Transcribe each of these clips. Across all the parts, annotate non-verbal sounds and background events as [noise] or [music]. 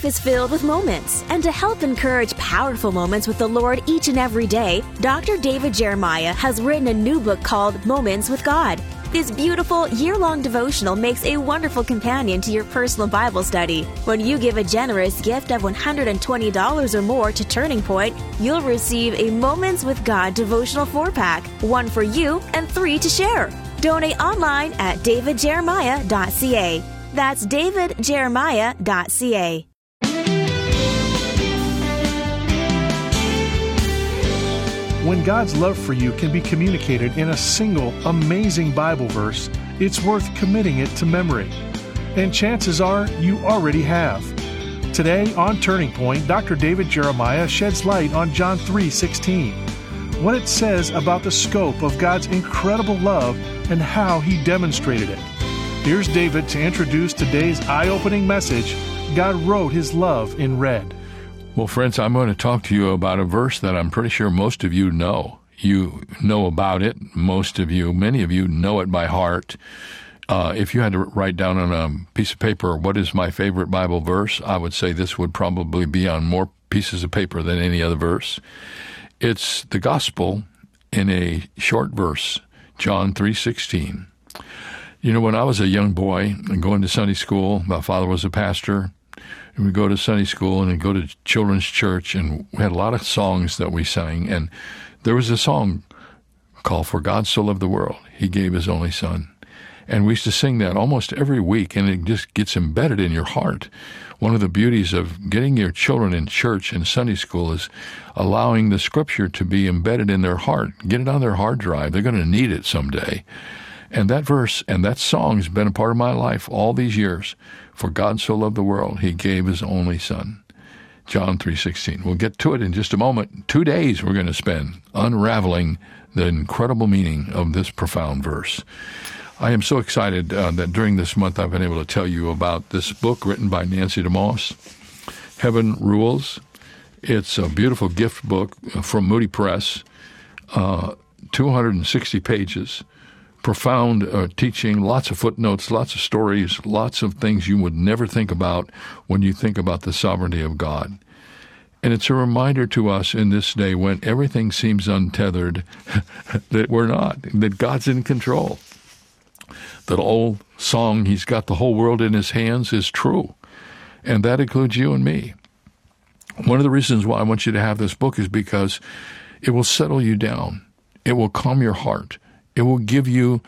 Life is filled with moments, and to help encourage powerful moments with the Lord each and every day, Dr. David Jeremiah has written a new book called Moments with God. This beautiful year long devotional makes a wonderful companion to your personal Bible study. When you give a generous gift of $120 or more to Turning Point, you'll receive a Moments with God devotional four pack, one for you and three to share. Donate online at davidjeremiah.ca. That's davidjeremiah.ca. When God's love for you can be communicated in a single amazing Bible verse, it's worth committing it to memory. And chances are you already have. Today on Turning Point, Dr. David Jeremiah sheds light on John 3:16. What it says about the scope of God's incredible love and how he demonstrated it. Here's David to introduce today's eye-opening message. God wrote his love in red. Well, friends, I'm going to talk to you about a verse that I'm pretty sure most of you know. You know about it. Most of you, many of you know it by heart. Uh, if you had to write down on a piece of paper what is my favorite Bible verse, I would say this would probably be on more pieces of paper than any other verse. It's the gospel in a short verse, John 3:16. You know, when I was a young boy and going to Sunday school, my father was a pastor and we go to Sunday school and we go to children's church, and we had a lot of songs that we sang. And there was a song called "For God So Loved the World, He Gave His Only Son," and we used to sing that almost every week, and it just gets embedded in your heart. One of the beauties of getting your children in church and Sunday school is allowing the Scripture to be embedded in their heart. Get it on their hard drive; they're going to need it someday. And that verse and that song has been a part of my life all these years. For God so loved the world, he gave his only son. John 3:16. We'll get to it in just a moment. 2 days we're going to spend unraveling the incredible meaning of this profound verse. I am so excited uh, that during this month I've been able to tell you about this book written by Nancy DeMoss, Heaven Rules. It's a beautiful gift book from Moody Press, uh, 260 pages profound uh, teaching, lots of footnotes, lots of stories, lots of things you would never think about when you think about the sovereignty of God. And it's a reminder to us in this day when everything seems untethered [laughs] that we're not, that God's in control. That old song, He's got the whole world in His hands, is true. And that includes you and me. One of the reasons why I want you to have this book is because it will settle you down, it will calm your heart it will give you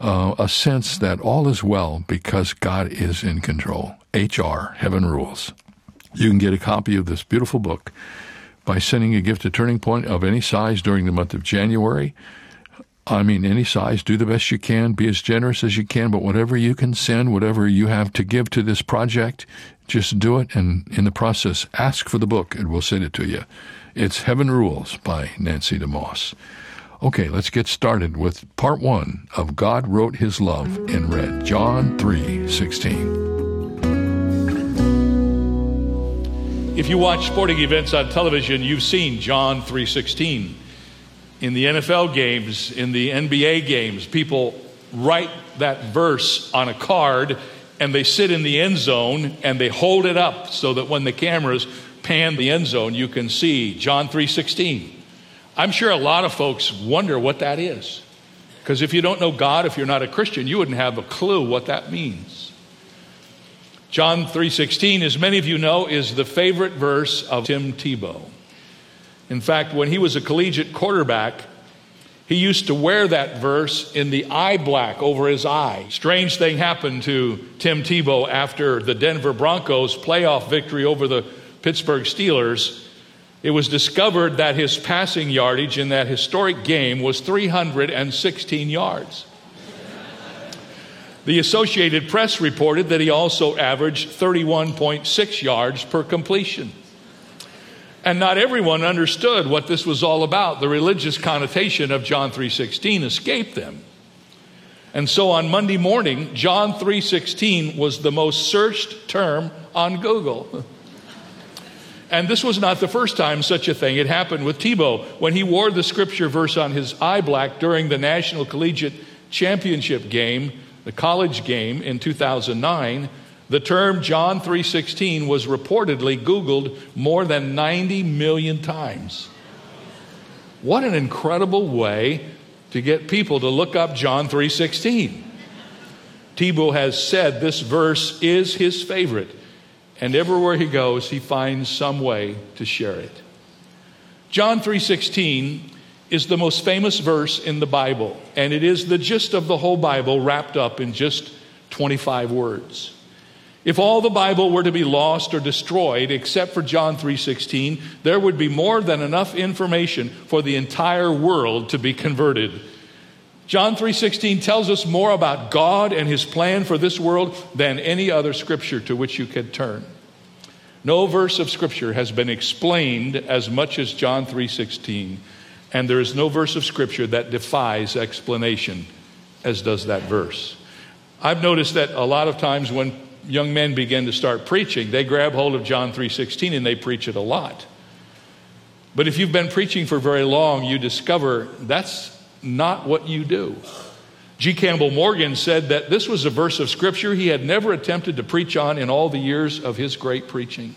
uh, a sense that all is well because God is in control. HR, Heaven Rules. You can get a copy of this beautiful book by sending a gift to Turning Point of any size during the month of January. I mean, any size, do the best you can, be as generous as you can, but whatever you can send, whatever you have to give to this project, just do it. And in the process, ask for the book and we'll send it to you. It's Heaven Rules by Nancy DeMoss. Okay, let's get started with part one of God Wrote His Love in Red, John 3 16. If you watch sporting events on television, you've seen John 3:16. In the NFL games, in the NBA games, people write that verse on a card and they sit in the end zone and they hold it up so that when the cameras pan the end zone, you can see John 3:16. I'm sure a lot of folks wonder what that is. Because if you don't know God, if you're not a Christian, you wouldn't have a clue what that means. John 3:16, as many of you know, is the favorite verse of Tim Tebow. In fact, when he was a collegiate quarterback, he used to wear that verse in the eye black over his eye. Strange thing happened to Tim Tebow after the Denver Broncos playoff victory over the Pittsburgh Steelers. It was discovered that his passing yardage in that historic game was 316 yards. The Associated Press reported that he also averaged 31.6 yards per completion. And not everyone understood what this was all about. The religious connotation of John 3:16 escaped them. And so on Monday morning, John 3:16 was the most searched term on Google. [laughs] And this was not the first time such a thing had happened with Tebow. When he wore the scripture verse on his eye black during the National Collegiate Championship game, the college game in 2009, The term John 3:16 was reportedly googled more than 90 million times. What an incredible way to get people to look up John 3:16. Tebow has said this verse is his favorite, and everywhere he goes he finds some way to share it. John 3:16 is the most famous verse in the Bible, and it is the gist of the whole Bible wrapped up in just 25 words. If all the Bible were to be lost or destroyed except for John 3:16, there would be more than enough information for the entire world to be converted. John 3:16 tells us more about God and his plan for this world than any other scripture to which you could turn. No verse of scripture has been explained as much as John 3:16, and there is no verse of scripture that defies explanation as does that verse. I've noticed that a lot of times when young men begin to start preaching, they grab hold of John 3:16 and they preach it a lot. But if you've been preaching for very long, you discover that's not what you do. G. Campbell Morgan said that this was a verse of scripture he had never attempted to preach on in all the years of his great preaching.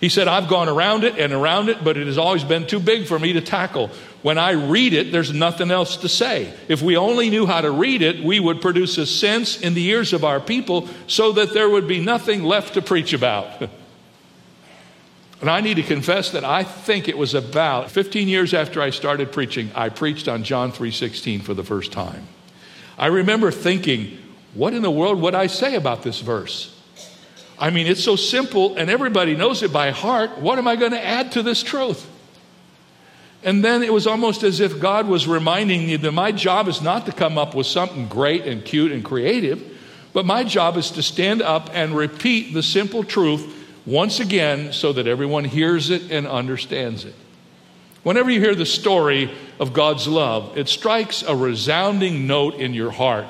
He said, I've gone around it and around it, but it has always been too big for me to tackle. When I read it, there's nothing else to say. If we only knew how to read it, we would produce a sense in the ears of our people so that there would be nothing left to preach about. [laughs] and I need to confess that I think it was about 15 years after I started preaching, I preached on John 3:16 for the first time. I remember thinking, what in the world would I say about this verse? I mean, it's so simple and everybody knows it by heart. What am I going to add to this truth? And then it was almost as if God was reminding me that my job is not to come up with something great and cute and creative, but my job is to stand up and repeat the simple truth once again so that everyone hears it and understands it. Whenever you hear the story of God's love, it strikes a resounding note in your heart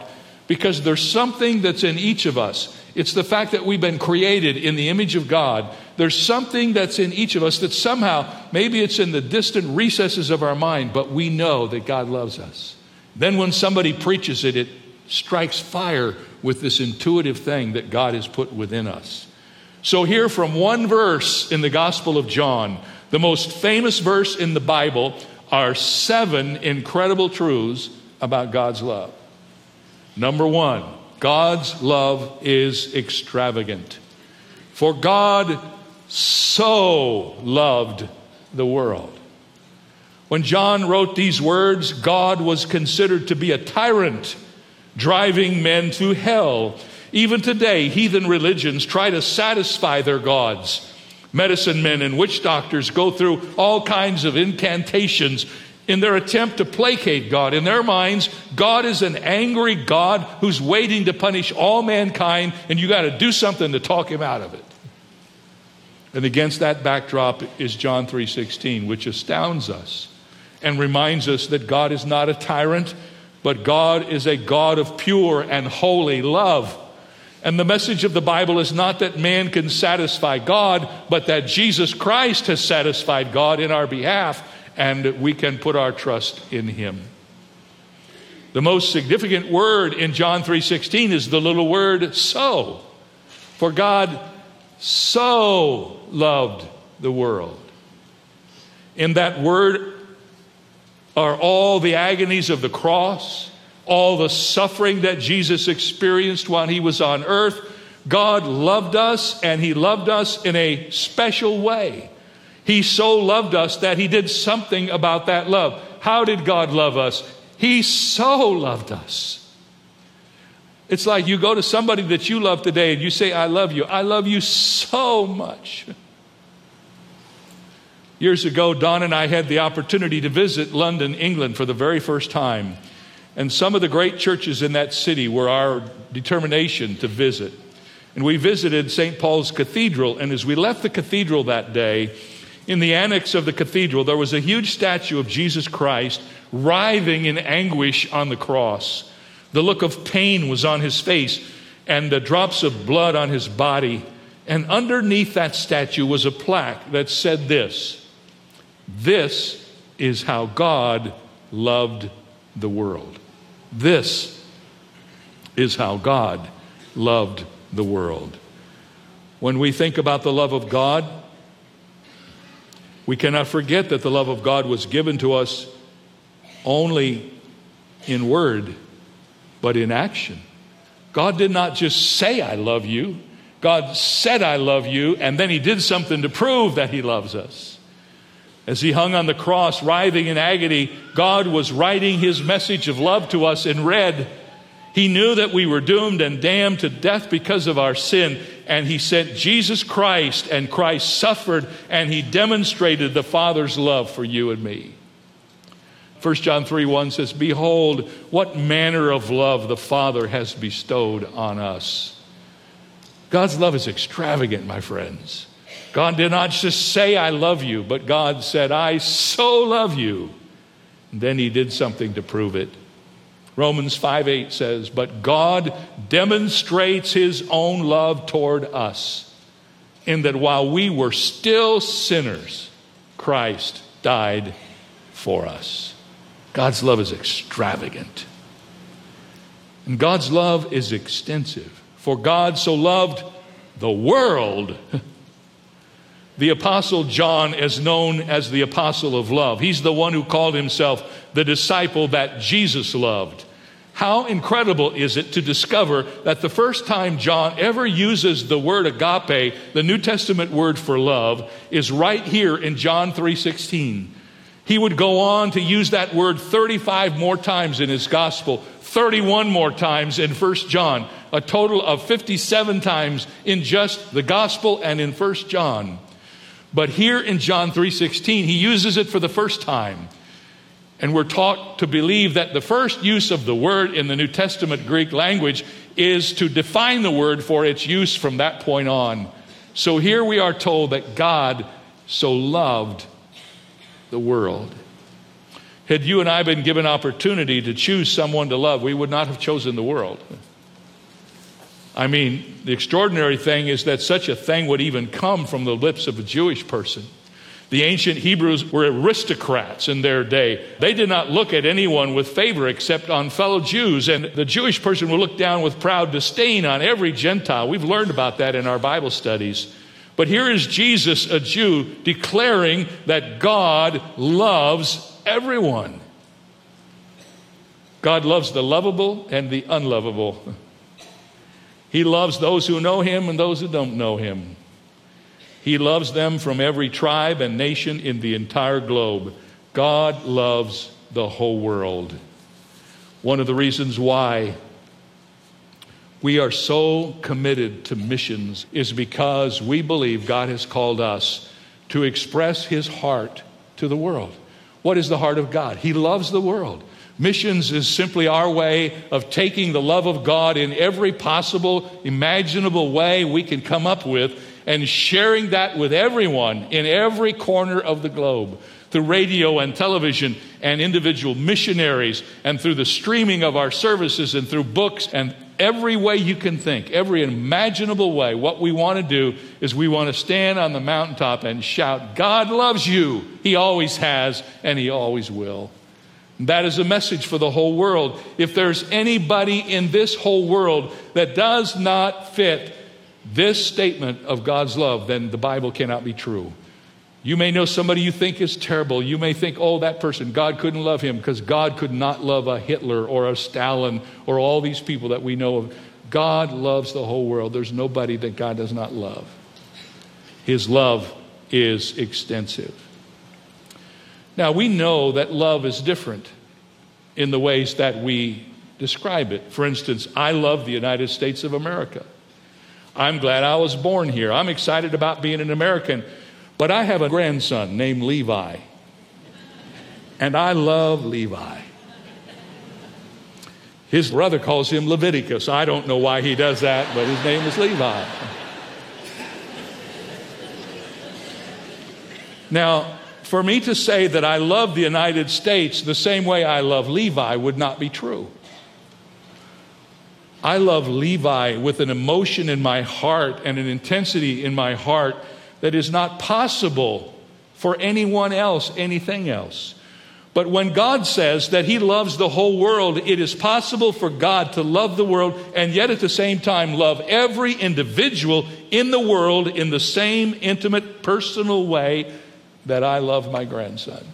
because there's something that's in each of us it's the fact that we've been created in the image of God. There's something that's in each of us that somehow, maybe it's in the distant recesses of our mind, but we know that God loves us. Then when somebody preaches it, it strikes fire with this intuitive thing that God has put within us. So, here from one verse in the Gospel of John, the most famous verse in the Bible, are seven incredible truths about God's love. Number one, God's love is extravagant. For God so loved the world. When John wrote these words, God was considered to be a tyrant, driving men to hell. Even today, heathen religions try to satisfy their gods. Medicine men and witch doctors go through all kinds of incantations in their attempt to placate God. In their minds, God is an angry God who's waiting to punish all mankind, and you got to do something to talk him out of it. And against that backdrop is John 3:16, which astounds us and reminds us that God is not a tyrant, but God is a God of pure and holy love. And the message of the Bible is not that man can satisfy God, but that Jesus Christ has satisfied God in our behalf and we can put our trust in him. The most significant word in John 3:16 is the little word so. For God so loved the world. In that word are all the agonies of the cross, all the suffering that Jesus experienced while he was on earth. God loved us and he loved us in a special way. He so loved us that he did something about that love. How did God love us? He so loved us. It's like you go to somebody that you love today and you say, I love you. I love you so much. Years ago, Donna and I had the opportunity to visit London, England for the very first time. And some of the great churches in that city were our determination to visit. And we visited St. Paul's Cathedral. And as we left the cathedral that day, in the annex of the cathedral, there was a huge statue of Jesus Christ writhing in anguish on the cross. The look of pain was on his face and the drops of blood on his body. And underneath that statue was a plaque that said this This is how God loved the world. This is how God loved the world. When we think about the love of God, we cannot forget that the love of God was given to us only in word, but in action. God did not just say, I love you. God said, I love you, and then He did something to prove that He loves us. As He hung on the cross, writhing in agony, God was writing His message of love to us in red. He knew that we were doomed and damned to death because of our sin, and He sent Jesus Christ, and Christ suffered, and He demonstrated the Father's love for you and me. 1 John 3 1 says, Behold, what manner of love the Father has bestowed on us God's love is extravagant, my friends. God did not just say, I love you, but God said, I so love you. And then he did something to prove it. Romans 5 8 says, But God demonstrates his own love toward us in that while we were still sinners, Christ died for us. God's love is extravagant. And God's love is extensive. For God so loved the world. [laughs] The Apostle John is known as the Apostle of Love. He's the one who called himself the disciple that Jesus loved. How incredible is it to discover that the first time John ever uses the word agape, the New Testament word for love, is right here in John 3:16. He would go on to use that word 35 more times in his gospel, 31 more times in 1 John a total of 57 times in just the gospel and in 1 John. But here in John 3:16 he uses it for the first time. And we're taught to believe that the first use of the word in the New Testament Greek language is to define the word for its use from that point on. So here we are told that God so loved the world. Had you and I been given opportunity to choose someone to love, we would not have chosen the world. I mean, the extraordinary thing is that such a thing would even come from the lips of a Jewish person. The ancient Hebrews were aristocrats in their day. They did not look at anyone with favor except on fellow Jews. And the Jewish person would look down with proud disdain on every Gentile. We've learned about that in our Bible studies. But here is Jesus, a Jew, declaring that God loves everyone. God loves the lovable and the unlovable. [laughs] He loves those who know him and those who don't know him. He loves them from every tribe and nation in the entire globe. God loves the whole world. One of the reasons why we are so committed to missions is because we believe God has called us to express his heart to the world. What is the heart of God? He loves the world. Missions is simply our way of taking the love of God in every possible, imaginable way we can come up with and sharing that with everyone in every corner of the globe through radio and television and individual missionaries and through the streaming of our services and through books and every way you can think, every imaginable way. What we want to do is we want to stand on the mountaintop and shout, God loves you. He always has and He always will. That is a message for the whole world. If there's anybody in this whole world that does not fit this statement of God's love, then the Bible cannot be true. You may know somebody you think is terrible. You may think, oh, that person, God couldn't love him because God could not love a Hitler or a Stalin or all these people that we know of. God loves the whole world. There's nobody that God does not love. His love is extensive. Now, we know that love is different in the ways that we describe it. For instance, I love the United States of America. I'm glad I was born here. I'm excited about being an American. But I have a grandson named Levi. And I love Levi. His brother calls him Leviticus. I don't know why he does that, but his name is Levi. Now, for me to say that I love the United States the same way I love Levi would not be true. I love Levi with an emotion in my heart and an intensity in my heart that is not possible for anyone else, anything else. But when God says that He loves the whole world, it is possible for God to love the world and yet at the same time love every individual in the world in the same intimate, personal way that I love my grandson.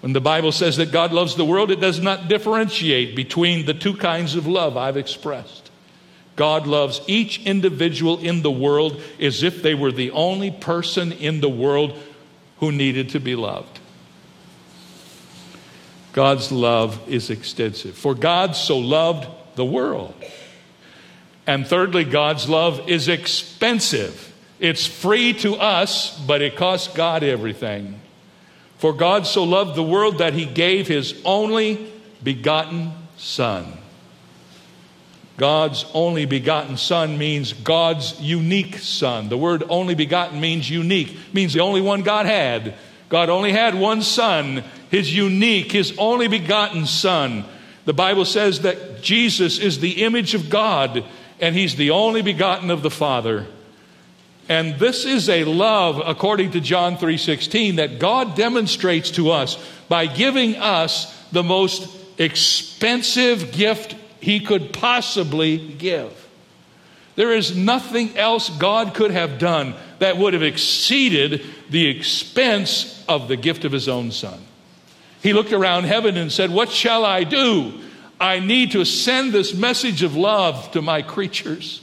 When the Bible says that God loves the world, it does not differentiate between the two kinds of love I've expressed. God loves each individual in the world as if they were the only person in the world who needed to be loved. God's love is extensive. For God so loved the world. And thirdly, God's love is expensive. It's free to us, but it costs God everything. For God so loved the world that he gave his only begotten Son. God's only begotten Son means God's unique Son. The word only begotten means unique, means the only one God had. God only had one Son, his unique, his only begotten Son. The Bible says that Jesus is the image of God, and he's the only begotten of the Father. And this is a love, according to John 3:16, that God demonstrates to us by giving us the most expensive gift he could possibly give. There is nothing else God could have done that would have exceeded the expense of the gift of his own son. He looked around heaven and said, What shall I do? I need to send this message of love to my creatures.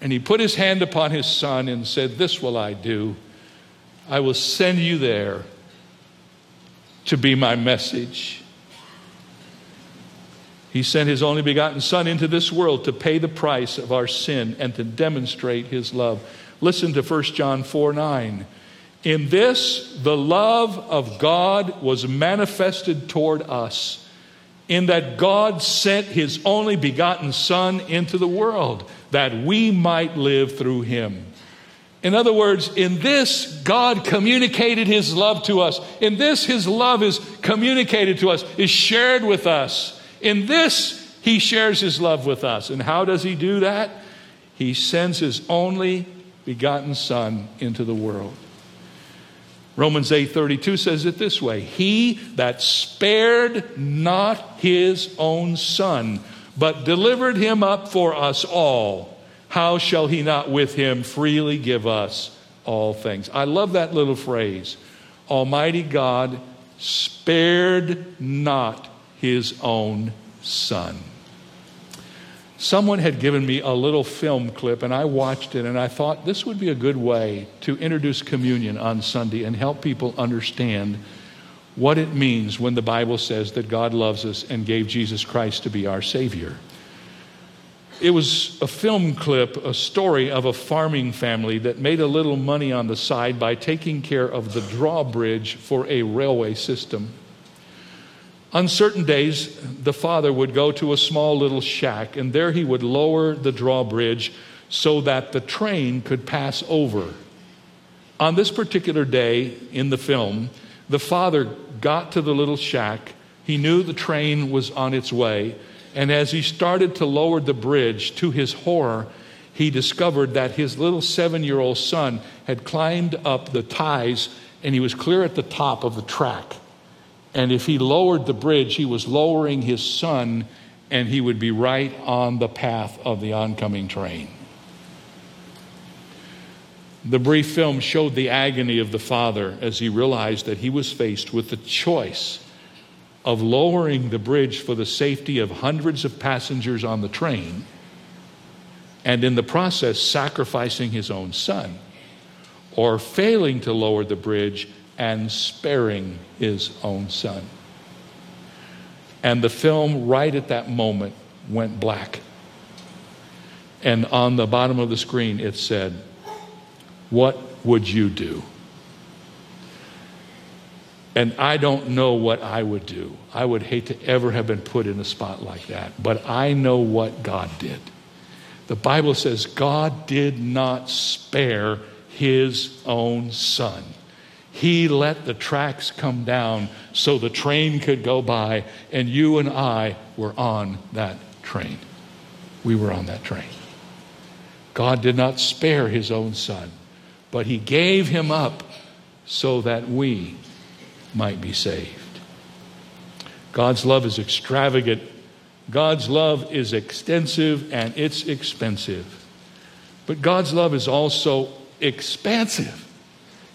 And he put his hand upon his son and said, This will I do. I will send you there to be my message. He sent his only begotten Son into this world to pay the price of our sin and to demonstrate his love. Listen to 1 John 4 9. In this, the love of God was manifested toward us, in that God sent his only begotten Son into the world that we might live through him. In other words, in this, God communicated his love to us. In this, his love is communicated to us, is shared with us. In this, he shares his love with us. And how does he do that? He sends his only begotten Son into the world. Romans 8:32 says it this way, he that spared not his own son but delivered him up for us all, how shall he not with him freely give us all things? I love that little phrase. Almighty God spared not his own son. Someone had given me a little film clip, and I watched it, and I thought this would be a good way to introduce communion on Sunday and help people understand what it means when the Bible says that God loves us and gave Jesus Christ to be our Savior. It was a film clip, a story of a farming family that made a little money on the side by taking care of the drawbridge for a railway system. On certain days, the father would go to a small little shack, and there he would lower the drawbridge so that the train could pass over. On this particular day in the film, the father got to the little shack. He knew the train was on its way. And as he started to lower the bridge, to his horror, he discovered that his little seven year old son had climbed up the ties and he was clear at the top of the track. And if he lowered the bridge, he was lowering his son, and he would be right on the path of the oncoming train. The brief film showed the agony of the father as he realized that he was faced with the choice of lowering the bridge for the safety of hundreds of passengers on the train and in the process sacrificing his own son, or failing to lower the bridge and sparing his own son. And the film, right at that moment, went black. And on the bottom of the screen, it said, what would you do? And I don't know what I would do. I would hate to ever have been put in a spot like that. But I know what God did. The Bible says God did not spare his own son. He let the tracks come down so the train could go by, and you and I were on that train. We were on that train. God did not spare his own son but he gave him up so that we might be saved. God's love is extravagant. God's love is extensive and it's expensive. But God's love is also expansive.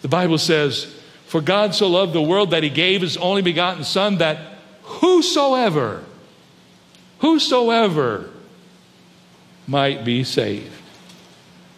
The Bible says, For God so loved the world that he gave his only begotten Son, that whosoever, whosoever might be saved.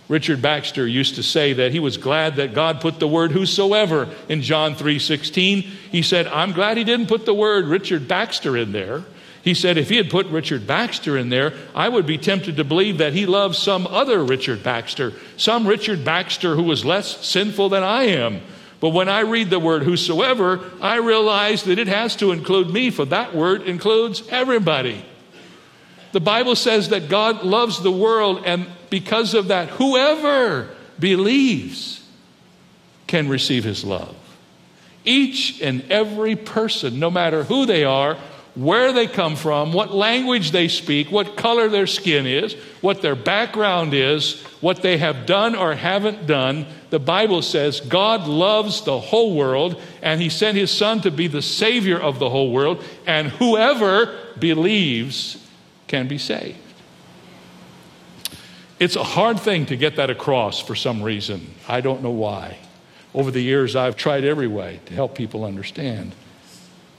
Richard Baxter used to say that he was glad that God put the word whosoever in John 3:16. He said, "I'm glad he didn't put the word Richard Baxter in there." He said, if he had put Richard Baxter in there, I would be tempted to believe that he loves some other Richard Baxter, some Richard Baxter who was less sinful than I am. But when I read the word whosoever, I realize that it has to include me, for that word includes everybody. The Bible says that God loves the world, and because of that, whoever believes can receive his love. Each and every person, no matter who they are, where they come from, what language they speak, what color their skin is, what their background is, what they have done or haven't done, the Bible says God loves the whole world and He sent His Son to be the Savior of the whole world, and whoever believes can be saved. It's a hard thing to get that across for some reason. I don't know why. Over the years, I've tried every way to help people understand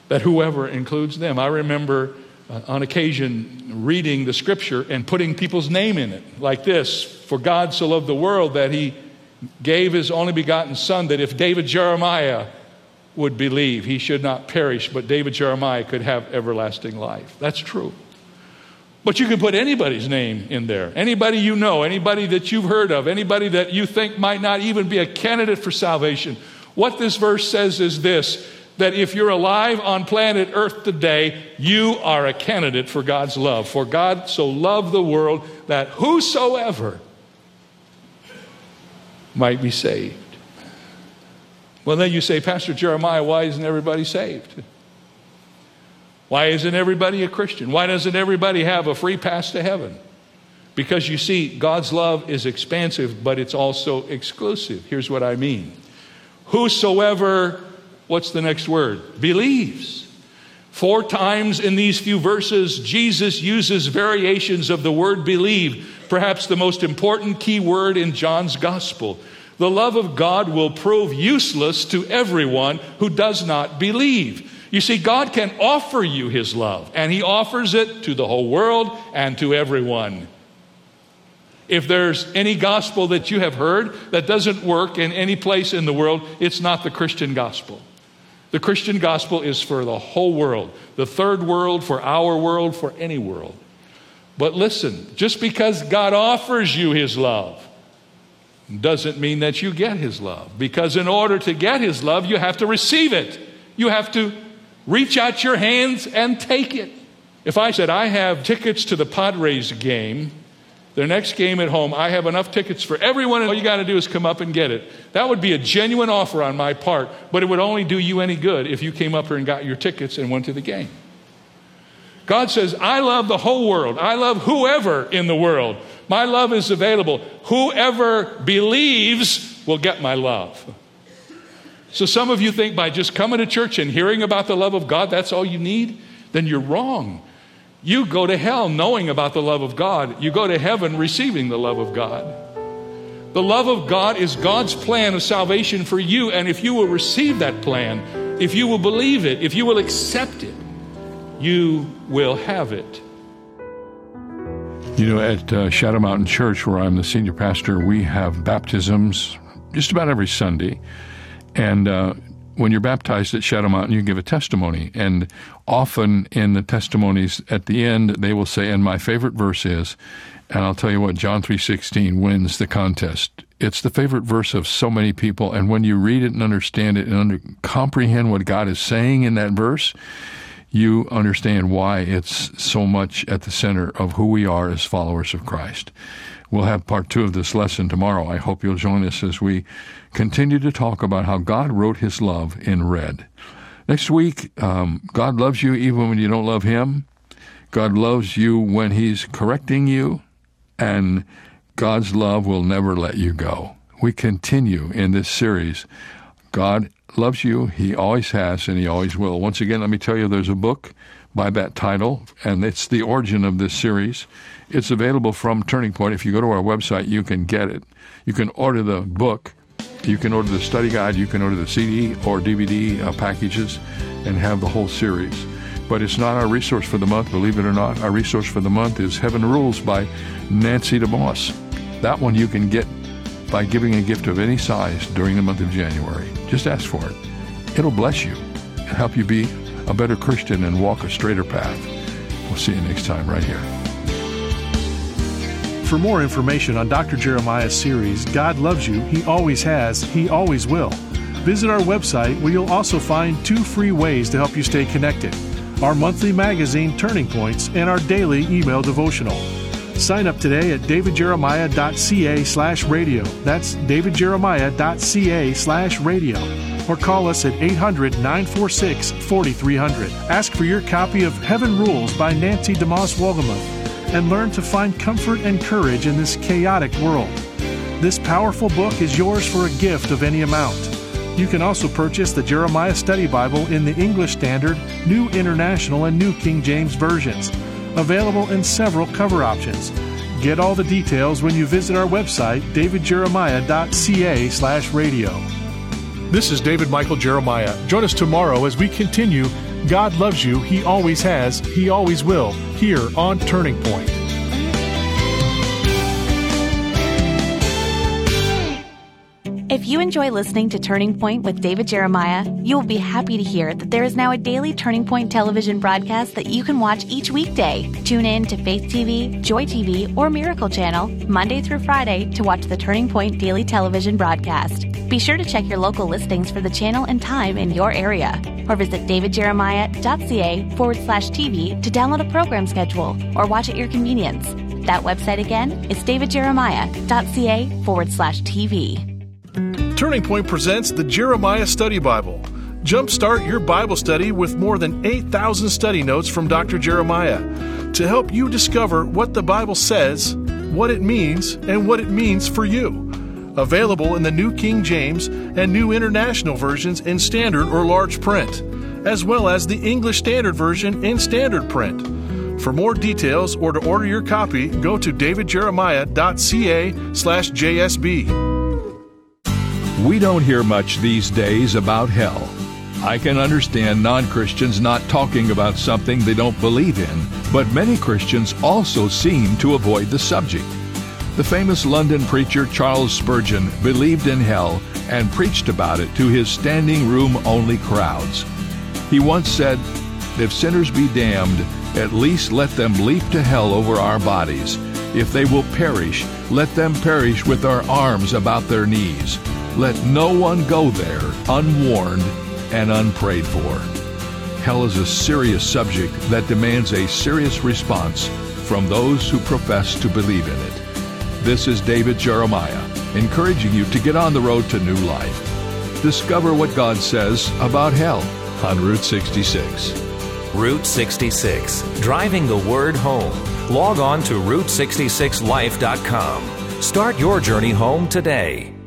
that whoever includes them. I remember uh, on occasion reading the scripture and putting people's name in it, like this For God so loved the world that he gave his only begotten Son, that if David Jeremiah would believe, he should not perish, but David Jeremiah could have everlasting life. That's true. But you can put anybody's name in there. Anybody you know, anybody that you've heard of, anybody that you think might not even be a candidate for salvation. What this verse says is this that if you're alive on planet Earth today, you are a candidate for God's love. For God so loved the world that whosoever might be saved. Well, then you say, Pastor Jeremiah, why isn't everybody saved? Why isn't everybody a Christian? Why doesn't everybody have a free pass to heaven? Because you see, God's love is expansive, but it's also exclusive. Here's what I mean Whosoever what's the next word? Believes. Four times in these few verses, Jesus uses variations of the word believe, perhaps the most important key word in John's gospel. The love of God will prove useless to everyone who does not believe. You see, God can offer you His love, and He offers it to the whole world and to everyone. If there's any gospel that you have heard that doesn't work in any place in the world, it's not the Christian gospel. The Christian gospel is for the whole world, the third world, for our world, for any world. But listen, just because God offers you his love doesn't mean that you get his love. Because in order to get his love, you have to receive it. You have to reach out your hands and take it. If I said, I have tickets to the Padres game, their next game at home, I have enough tickets for everyone, and all you got to do is come up and get it. That would be a genuine offer on my part, but it would only do you any good if you came up here and got your tickets and went to the game. God says, I love the whole world. I love whoever in the world. My love is available. Whoever believes will get my love. So some of you think by just coming to church and hearing about the love of God, that's all you need? Then you're wrong. You go to hell knowing about the love of God. You go to heaven receiving the love of God. The love of God is God's plan of salvation for you. And if you will receive that plan, if you will believe it, if you will accept it, you will have it. You know, at uh, Shadow Mountain Church, where I'm the senior pastor, we have baptisms just about every Sunday. And uh, when you're baptized at Shadow Mountain, you give a testimony. And often in the testimonies at the end, they will say, and my favorite verse is, and I'll tell you what, John 3.16 wins the contest. It's the favorite verse of so many people. And when you read it and understand it and under, comprehend what God is saying in that verse, you understand why it's so much at the center of who we are as followers of Christ. We'll have part two of this lesson tomorrow. I hope you'll join us as we continue to talk about how God wrote his love in red. Next week, um, God loves you even when you don't love him. God loves you when he's correcting you, and God's love will never let you go. We continue in this series, God loves you. He always has, and He always will. Once again, let me tell you there's a book by that title, and it's the origin of this series. It's available from Turning Point. If you go to our website, you can get it. You can order the book, you can order the study guide, you can order the CD or DVD uh, packages, and have the whole series. But it's not our resource for the month, believe it or not. Our resource for the month is Heaven Rules by Nancy DeMoss. That one you can get by giving a gift of any size during the month of January. Just ask for it. It'll bless you and help you be a better Christian and walk a straighter path. We'll see you next time right here. For more information on Dr. Jeremiah's series, God Loves You, He Always Has, He Always Will, visit our website where you'll also find two free ways to help you stay connected our monthly magazine, Turning Points, and our daily email devotional. Sign up today at davidjeremiah.ca slash radio. That's davidjeremiah.ca slash radio. Or call us at 800 946 4300. Ask for your copy of Heaven Rules by Nancy DeMoss Wolgemuth and learn to find comfort and courage in this chaotic world. This powerful book is yours for a gift of any amount. You can also purchase the Jeremiah Study Bible in the English Standard, New International, and New King James versions, available in several cover options. Get all the details when you visit our website, davidjeremiah.ca/radio. This is David Michael Jeremiah. Join us tomorrow as we continue God loves you, He always has, He always will, here on Turning Point. If you enjoy listening to Turning Point with David Jeremiah, you will be happy to hear that there is now a daily Turning Point television broadcast that you can watch each weekday. Tune in to Faith TV, Joy TV, or Miracle Channel Monday through Friday to watch the Turning Point daily television broadcast. Be sure to check your local listings for the channel and time in your area, or visit davidjeremiah.ca forward slash TV to download a program schedule or watch at your convenience. That website again is davidjeremiah.ca forward slash TV. Turning Point presents the Jeremiah Study Bible. Jumpstart your Bible study with more than 8,000 study notes from Dr. Jeremiah to help you discover what the Bible says, what it means, and what it means for you available in the New King James and New International versions in standard or large print, as well as the English Standard Version in standard print. For more details or to order your copy, go to davidjeremiah.ca/jsb. We don't hear much these days about hell. I can understand non Christians not talking about something they don't believe in, but many Christians also seem to avoid the subject. The famous London preacher Charles Spurgeon believed in hell and preached about it to his standing room only crowds. He once said, If sinners be damned, at least let them leap to hell over our bodies. If they will perish, let them perish with their arms about their knees. Let no one go there unwarned and unprayed for. Hell is a serious subject that demands a serious response from those who profess to believe in it. This is David Jeremiah, encouraging you to get on the road to new life. Discover what God says about hell on Route 66. Route 66, driving the word home. Log on to Route66Life.com. Start your journey home today.